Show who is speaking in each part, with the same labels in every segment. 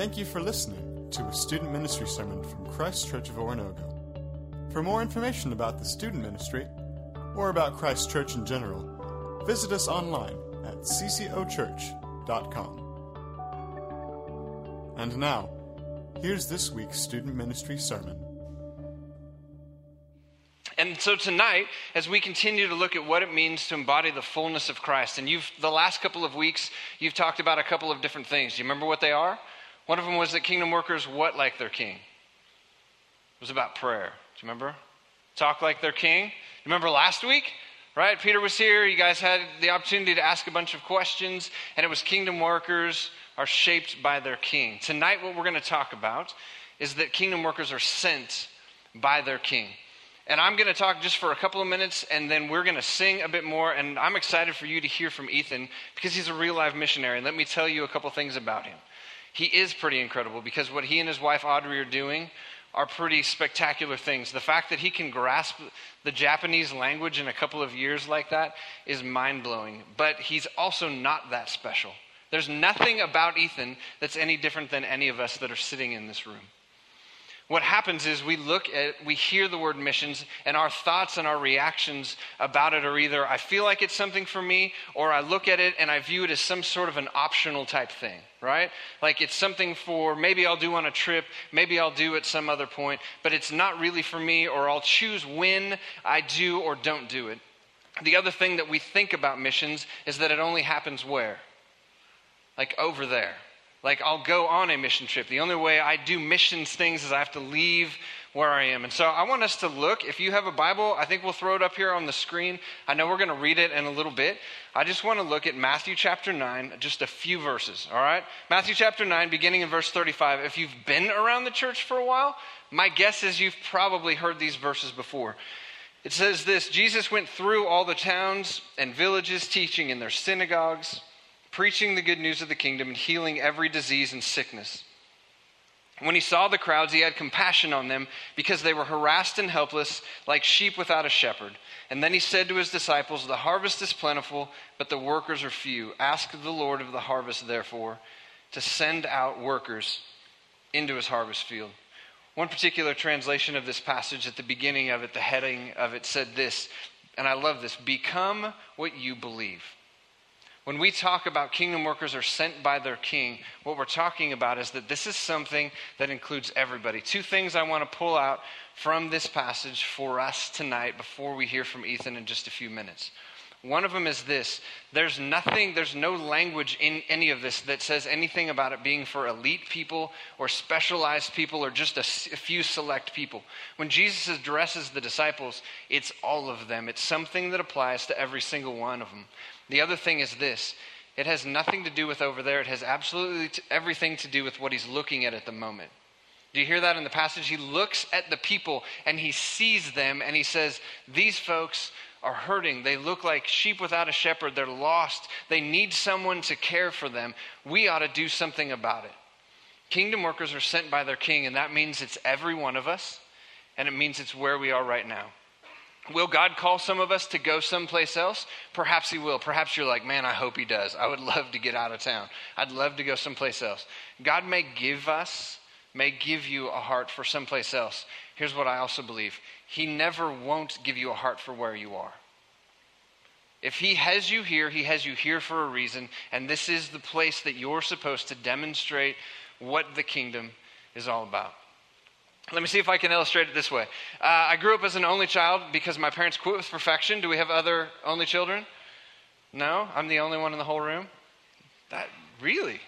Speaker 1: Thank you for listening to a student ministry sermon from Christ Church of Oronogo. For more information about the student ministry, or about Christ Church in general, visit us online at ccochurch.com. And now, here's this week's student ministry sermon.
Speaker 2: And so tonight, as we continue to look at what it means to embody the fullness of Christ, and you've the last couple of weeks, you've talked about a couple of different things. Do you remember what they are? One of them was that kingdom workers what like their king? It was about prayer. Do you remember? Talk like their king. Remember last week? Right? Peter was here. You guys had the opportunity to ask a bunch of questions, and it was kingdom workers are shaped by their king. Tonight, what we're going to talk about is that kingdom workers are sent by their king. And I'm going to talk just for a couple of minutes, and then we're going to sing a bit more. And I'm excited for you to hear from Ethan because he's a real live missionary. And let me tell you a couple things about him. He is pretty incredible because what he and his wife Audrey are doing are pretty spectacular things. The fact that he can grasp the Japanese language in a couple of years like that is mind blowing. But he's also not that special. There's nothing about Ethan that's any different than any of us that are sitting in this room what happens is we look at we hear the word missions and our thoughts and our reactions about it are either i feel like it's something for me or i look at it and i view it as some sort of an optional type thing right? Like it's something for maybe i'll do on a trip maybe i'll do at some other point but it's not really for me or i'll choose when i do or don't do it. The other thing that we think about missions is that it only happens where? Like over there like, I'll go on a mission trip. The only way I do missions things is I have to leave where I am. And so I want us to look. If you have a Bible, I think we'll throw it up here on the screen. I know we're going to read it in a little bit. I just want to look at Matthew chapter 9, just a few verses, all right? Matthew chapter 9, beginning in verse 35. If you've been around the church for a while, my guess is you've probably heard these verses before. It says this Jesus went through all the towns and villages, teaching in their synagogues preaching the good news of the kingdom and healing every disease and sickness. When he saw the crowds, he had compassion on them because they were harassed and helpless, like sheep without a shepherd. And then he said to his disciples, The harvest is plentiful, but the workers are few. Ask the Lord of the harvest, therefore, to send out workers into his harvest field. One particular translation of this passage, at the beginning of it, the heading of it said this, and I love this Become what you believe. When we talk about kingdom workers are sent by their king, what we're talking about is that this is something that includes everybody. Two things I want to pull out from this passage for us tonight before we hear from Ethan in just a few minutes. One of them is this there's nothing, there's no language in any of this that says anything about it being for elite people or specialized people or just a, a, few select people. When Jesus addresses the disciples, it's all of them, it's something that applies to every single one of them. The other thing is this it has nothing to do with over there, it has absolutely everything to do with what he's looking at at the moment. Do you hear that in the passage? He looks at the people and he sees them and he says, These folks are hurting. They look like sheep without a shepherd. They're lost. They need someone to care for them. We ought to do something about it. Kingdom workers are sent by their king, and that means it's every one of us, and it means it's where we are right now. Will God call some of us to go someplace else? Perhaps He will. Perhaps you're like, man, I hope He does. I would love to get out of town. I'd love to go someplace else. God may give us, may give you a heart for someplace else. Here's what I also believe He never won't give you a heart for where you are. If He has you here, He has you here for a reason, and this is the place that you're supposed to demonstrate what the kingdom is all about. Let me see if I can illustrate it this way. Uh, I grew up as an only child because my parents quit with perfection. Do we have other only children? No? I'm the only one in the whole room? That really?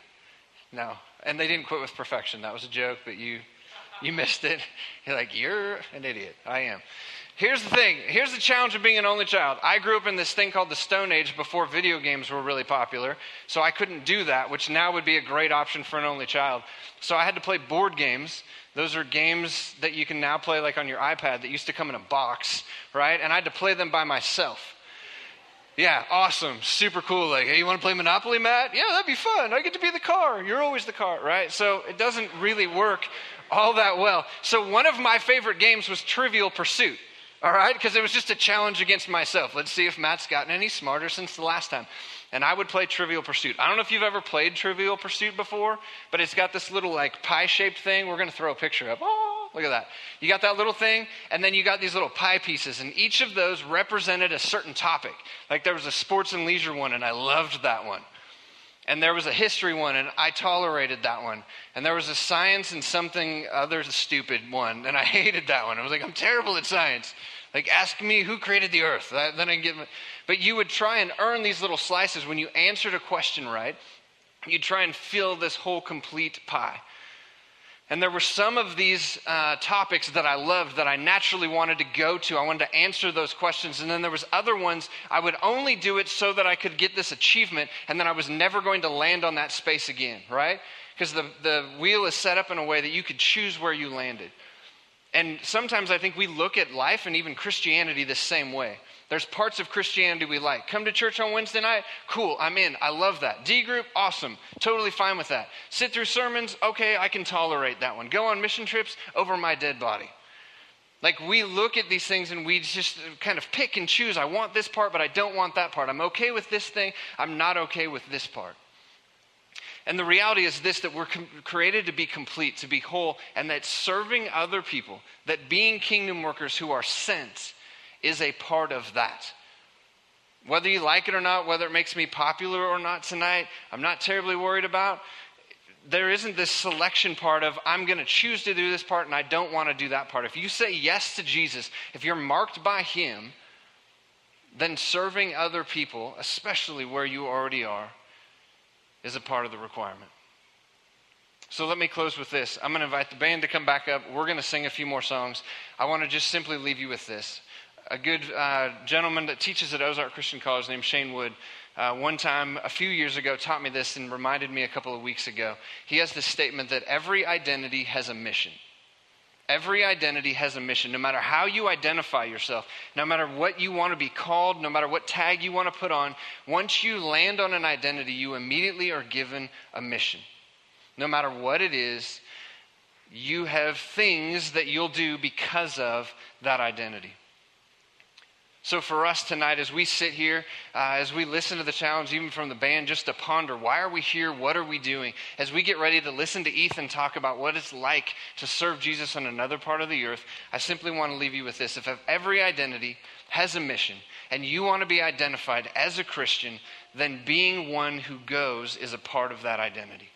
Speaker 2: No. And they didn't quit with perfection. That was a joke, but you you missed it. You're like, you're an idiot. I am. Here's the thing. Here's the challenge of being an only child. I grew up in this thing called the Stone Age before video games were really popular. So I couldn't do that, which now would be a great option for an only child. So I had to play board games those are games that you can now play like on your iPad that used to come in a box, right? And I had to play them by myself. Yeah, awesome. Super cool. Like, hey, you want to play Monopoly, Matt? Yeah, that'd be fun. I get to be the car. You're always the car, right? So it doesn't really work all that well. So one of my favorite games was Trivial Pursuit, all right? Because it was just a challenge against myself. Let's see if Matt's gotten any smarter since the last time. and I would play Trivial Pursuit. I don't know if you've ever played Trivial Pursuit before, but it's got this little like pie shaped thing. We're going to throw a picture up. Oh, look at that. You got that little thing, and then you got these little pie pieces, and each of those represented a certain topic. Like there was a sports and leisure one, and I loved that one. And there was a history one, and I tolerated that one. And there was a science and something other stupid one, and I hated that one. I was like, I'm terrible at science. Like, ask me who created the earth. Then I. My... But you would try and earn these little slices when you answered a question right. You'd try and fill this whole complete pie. And there were some of these uh, topics that I loved that I naturally wanted to go to. I wanted to answer those questions. And then there was other ones I would only do it so that I could get this achievement, and then I was never going to land on that space again, right? Because the, the wheel is set up in a way that you could choose where you landed. And sometimes I think we look at life and even Christianity the same way. There's parts of Christianity we like. Come to church on Wednesday night? Cool, I'm in. I love that. D group? Awesome. Totally fine with that. Sit through sermons? Okay, I can tolerate that one. Go on mission trips? Over my dead body. Like we look at these things and we just kind of pick and choose. I want this part, but I don't want that part. I'm okay with this thing. I'm not okay with this part. And the reality is this that we're com- created to be complete, to be whole, and that serving other people, that being kingdom workers who are sent, is a part of that. Whether you like it or not, whether it makes me popular or not tonight, I'm not terribly worried about. There isn't this selection part of, I'm going to choose to do this part and I don't want to do that part. If you say yes to Jesus, if you're marked by Him, then serving other people, especially where you already are, is a part of the requirement. So let me close with this. I'm going to invite the band to come back up. We're going to sing a few more songs. I want to just simply leave you with this. A good uh, gentleman that teaches at Ozark Christian College named Shane Wood, uh, one time a few years ago, taught me this and reminded me a couple of weeks ago. He has this statement that every identity has a mission. Every identity has a mission. No matter how you identify yourself, no matter what you want to be called, no matter what tag you want to put on, once you land on an identity, you immediately are given a mission. No matter what it is, you have things that you'll do because of that identity. So, for us tonight, as we sit here, uh, as we listen to the challenge, even from the band, just to ponder why are we here? What are we doing? As we get ready to listen to Ethan talk about what it's like to serve Jesus on another part of the earth, I simply want to leave you with this. If every identity has a mission and you want to be identified as a Christian, then being one who goes is a part of that identity.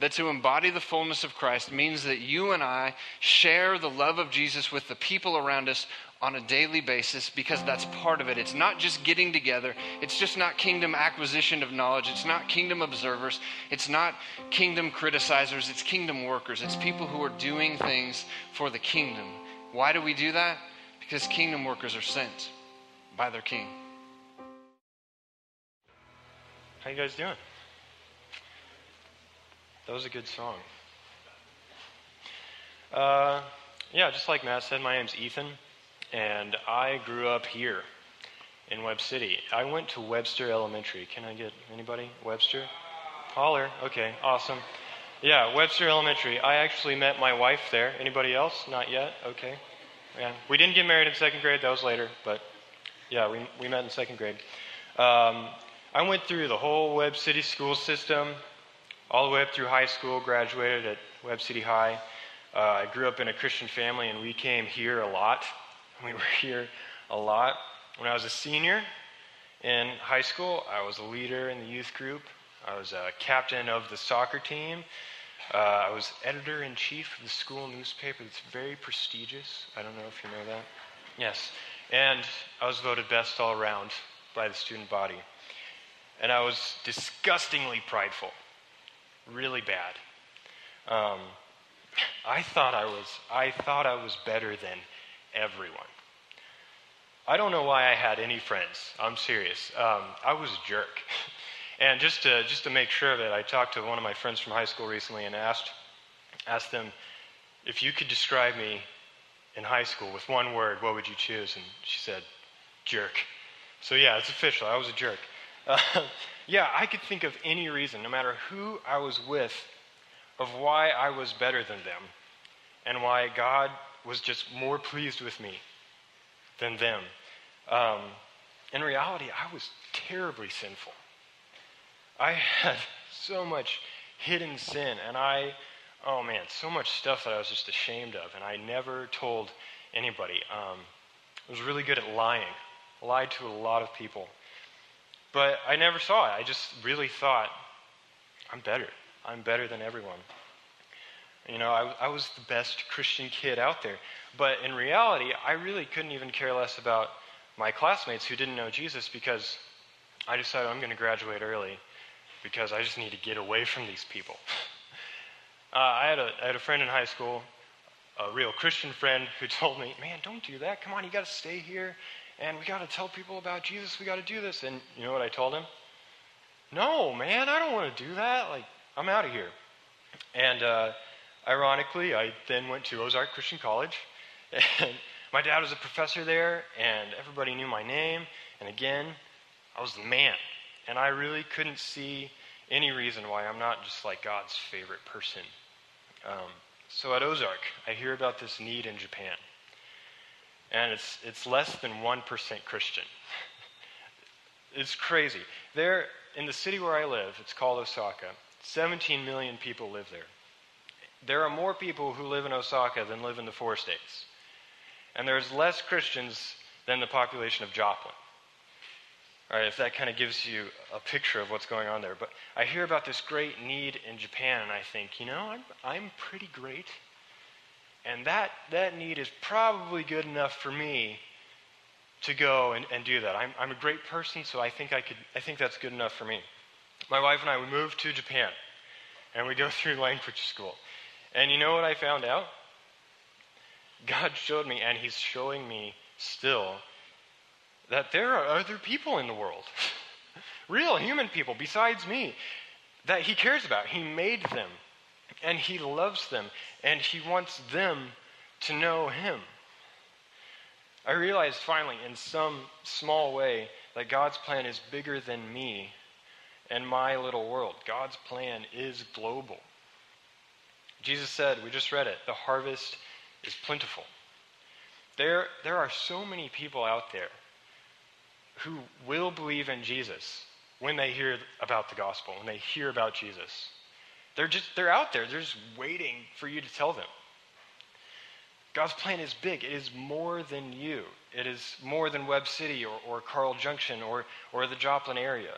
Speaker 2: That to embody the fullness of Christ means that you and I share the love of Jesus with the people around us on a daily basis because that's part of it. It's not just getting together, it's just not kingdom acquisition of knowledge, it's not kingdom observers, it's not kingdom criticizers, it's kingdom workers. It's people who are doing things for the kingdom. Why do we do that? Because kingdom workers are sent by their king.
Speaker 3: How you guys doing? That was a good song. Uh, yeah, just like Matt said, my name's Ethan and I grew up here in Webb City. I went to Webster Elementary. Can I get anybody? Webster? Holler. Okay, awesome. Yeah, Webster Elementary. I actually met my wife there. Anybody else? Not yet? Okay. Yeah. We didn't get married in second grade, that was later, but yeah, we, we met in second grade. Um, I went through the whole Webb City school system, all the way up through high school, graduated at Webb City High. Uh, I grew up in a Christian family, and we came here a lot we were here a lot. When I was a senior in high school, I was a leader in the youth group. I was a captain of the soccer team. Uh, I was editor in chief of the school newspaper that's very prestigious. I don't know if you know that. Yes. And I was voted best all around by the student body. And I was disgustingly prideful, really bad. Um, I thought I was I thought I was better than everyone. I don't know why I had any friends. I'm serious. Um, I was a jerk. and just to, just to make sure that I talked to one of my friends from high school recently and asked, asked them, if you could describe me in high school with one word, what would you choose? And she said, jerk. So yeah, it's official. I was a jerk. Uh, yeah, I could think of any reason, no matter who I was with, of why I was better than them and why God was just more pleased with me than them. Um, in reality, I was terribly sinful. I had so much hidden sin, and I, oh man, so much stuff that I was just ashamed of, and I never told anybody. Um, I was really good at lying, lied to a lot of people. But I never saw it. I just really thought, I'm better. I'm better than everyone. You know, I, I was the best Christian kid out there. But in reality, I really couldn't even care less about my classmates who didn't know Jesus because I decided I'm going to graduate early because I just need to get away from these people. Uh, I, had a, I had a friend in high school, a real Christian friend, who told me, Man, don't do that. Come on, you got to stay here and we got to tell people about Jesus. We got to do this. And you know what I told him? No, man, I don't want to do that. Like, I'm out of here. And uh, ironically, I then went to Ozark Christian College. And my dad was a professor there, and everybody knew my name. And again, I was the man. And I really couldn't see any reason why I'm not just like God's favorite person. Um, so at Ozark, I hear about this need in Japan. And it's, it's less than 1% Christian. it's crazy. There, in the city where I live, it's called Osaka, 17 million people live there. There are more people who live in Osaka than live in the four states. And there's less Christians than the population of Joplin. All right, if that kind of gives you a picture of what's going on there. But I hear about this great need in Japan, and I think, you know, I'm, I'm pretty great. And that, that need is probably good enough for me to go and, and do that. I'm, I'm a great person, so I think, I, could, I think that's good enough for me. My wife and I, we moved to Japan, and we go through language school. And you know what I found out? God showed me, and He's showing me still, that there are other people in the world, real human people besides me, that He cares about. He made them, and He loves them, and He wants them to know Him. I realized finally, in some small way, that God's plan is bigger than me and my little world. God's plan is global. Jesus said, we just read it, the harvest is plentiful. There, there are so many people out there who will believe in Jesus when they hear about the gospel, when they hear about Jesus. They're just they're out there. They're just waiting for you to tell them. God's plan is big. It is more than you. It is more than Webb City or, or Carl Junction or, or the Joplin area.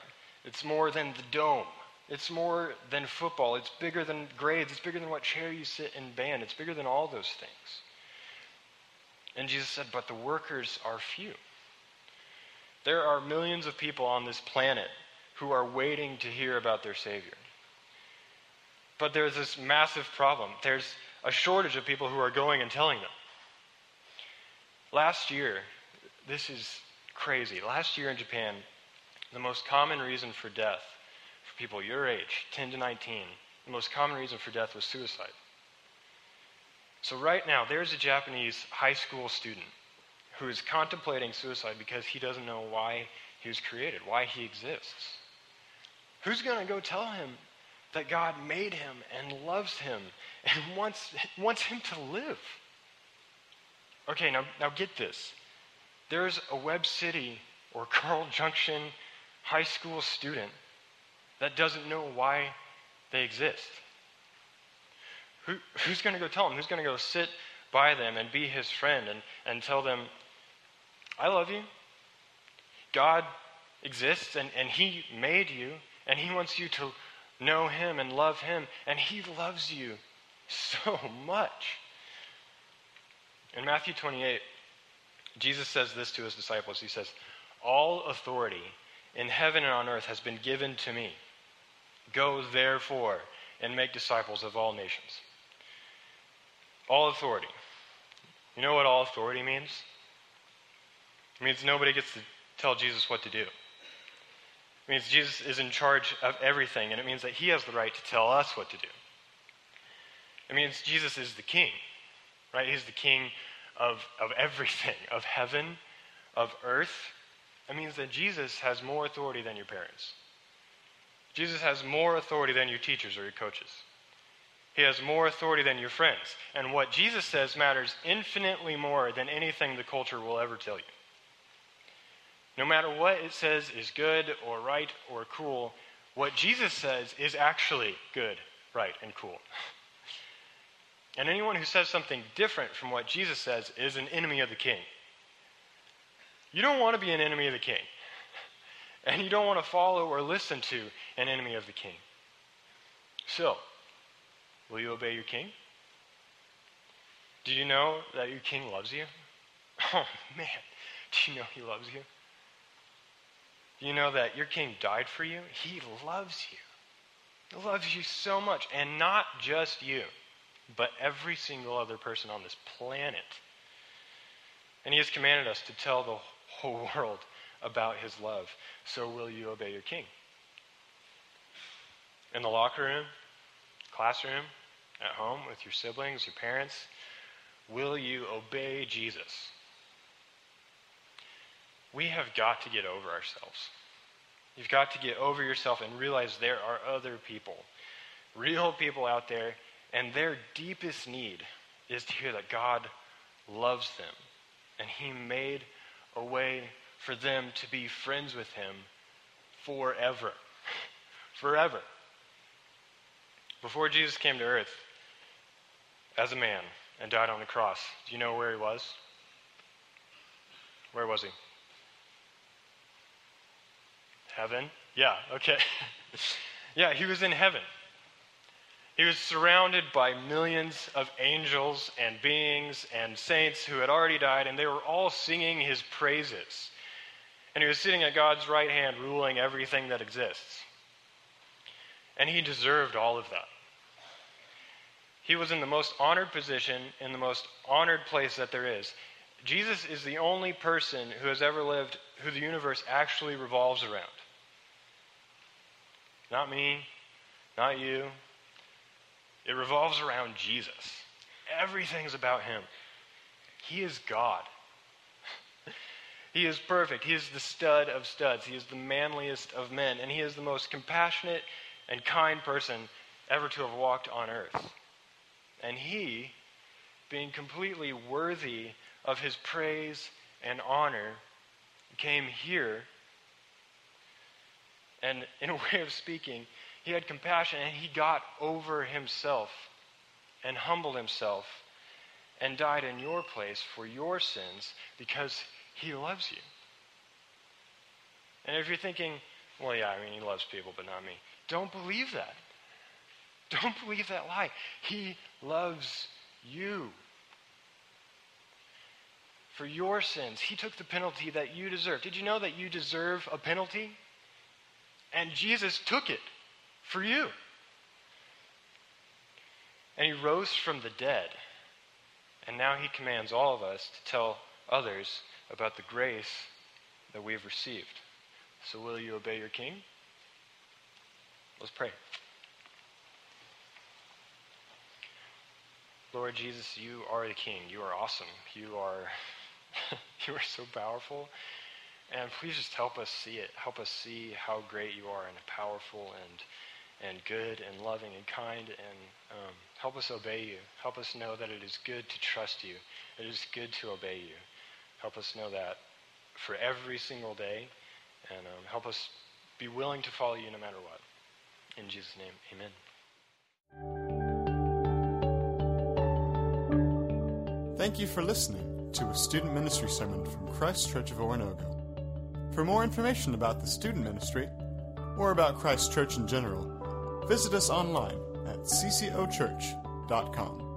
Speaker 3: It's more than the dome. It's more than football. It's bigger than grades. It's bigger than what chair you sit in band. It's bigger than all those things. And Jesus said, But the workers are few. There are millions of people on this planet who are waiting to hear about their Savior. But there's this massive problem. There's a shortage of people who are going and telling them. Last year, this is crazy. Last year in Japan, the most common reason for death for people your age, 10 to 19, the most common reason for death was suicide. So, right now, there's a Japanese high school student who is contemplating suicide because he doesn't know why he was created, why he exists. Who's going to go tell him that God made him and loves him and wants, wants him to live? Okay, now, now get this. There's a Webb City or Carl Junction high school student that doesn't know why they exist. Who, who's going to go tell him? Who's going to go sit by them and be his friend and, and tell them, I love you. God exists and, and he made you and he wants you to know him and love him and he loves you so much. In Matthew 28, Jesus says this to his disciples. He says, All authority in heaven and on earth has been given to me. Go therefore and make disciples of all nations. All authority. You know what all authority means? It means nobody gets to tell Jesus what to do. It means Jesus is in charge of everything, and it means that he has the right to tell us what to do. It means Jesus is the king, right? He's the king of, of everything, of heaven, of earth. It means that Jesus has more authority than your parents. Jesus has more authority than your teachers or your coaches. He has more authority than your friends. And what Jesus says matters infinitely more than anything the culture will ever tell you. No matter what it says is good or right or cool, What Jesus says is actually good, right, and cool. And anyone who says something different from what Jesus says is an enemy of the king. You don't want to be an enemy of the king. And you don't want to follow or listen to an enemy of the king. So, will you obey your king? Do you know that your king loves you? Oh, man. Do you know he loves you? You know that your king died for you? He loves you. He loves you so much. And not just you, but every single other person on this planet. And he has commanded us to tell the whole world about his love. So will you obey your king? In the locker room, classroom, at home with your siblings, your parents, will you obey Jesus? We have got to get over ourselves. You've got to get over yourself and realize there are other people, real people out there, and their deepest need is to hear that God loves them. And He made a way for them to be friends with Him forever. forever. Before Jesus came to earth as a man and died on the cross, do you know where He was? Where was He? Heaven? Yeah, okay. yeah, he was in heaven. He was surrounded by millions of angels and beings and saints who had already died, and they were all singing his praises. And he was sitting at God's right hand, ruling everything that exists. And he deserved all of that. He was in the most honored position, in the most honored place that there is. Jesus is the only person who has ever lived who the universe actually revolves around. Not me, not you. It revolves around Jesus. Everything's about him. He is God. he is perfect. He is the stud of studs. He is the manliest of men. And he is the most compassionate and kind person ever to have walked on earth. And he, being completely worthy of his praise and honor, came here and in a way of speaking, he had compassion and he got over himself and humbled himself and died in your place for your sins because he loves you. And if you're thinking, well, yeah, I mean, he loves people, but not me, don't believe that. Don't believe that lie. He loves you. For your sins, he took the penalty that you deserve. Did you know that you deserve a penalty? And Jesus took it for you. And he rose from the dead. And now he commands all of us to tell others about the grace that we've received. So, will you obey your king? Let's pray. Lord Jesus, you are the king. You are awesome. You are you are so powerful. And please just help us see it. Help us see how great you are and powerful and and good and loving and kind and um, help us obey you. Help us know that it is good to trust you. It is good to obey you. Help us know that for every single day and um, help us be willing to follow you no matter what. In Jesus' name, amen.
Speaker 1: Thank you for listening to a student ministry sermon from Christ Church of Oronogo. For more information about the student ministry, or about Christ Church in general, visit us online at ccochurch.com.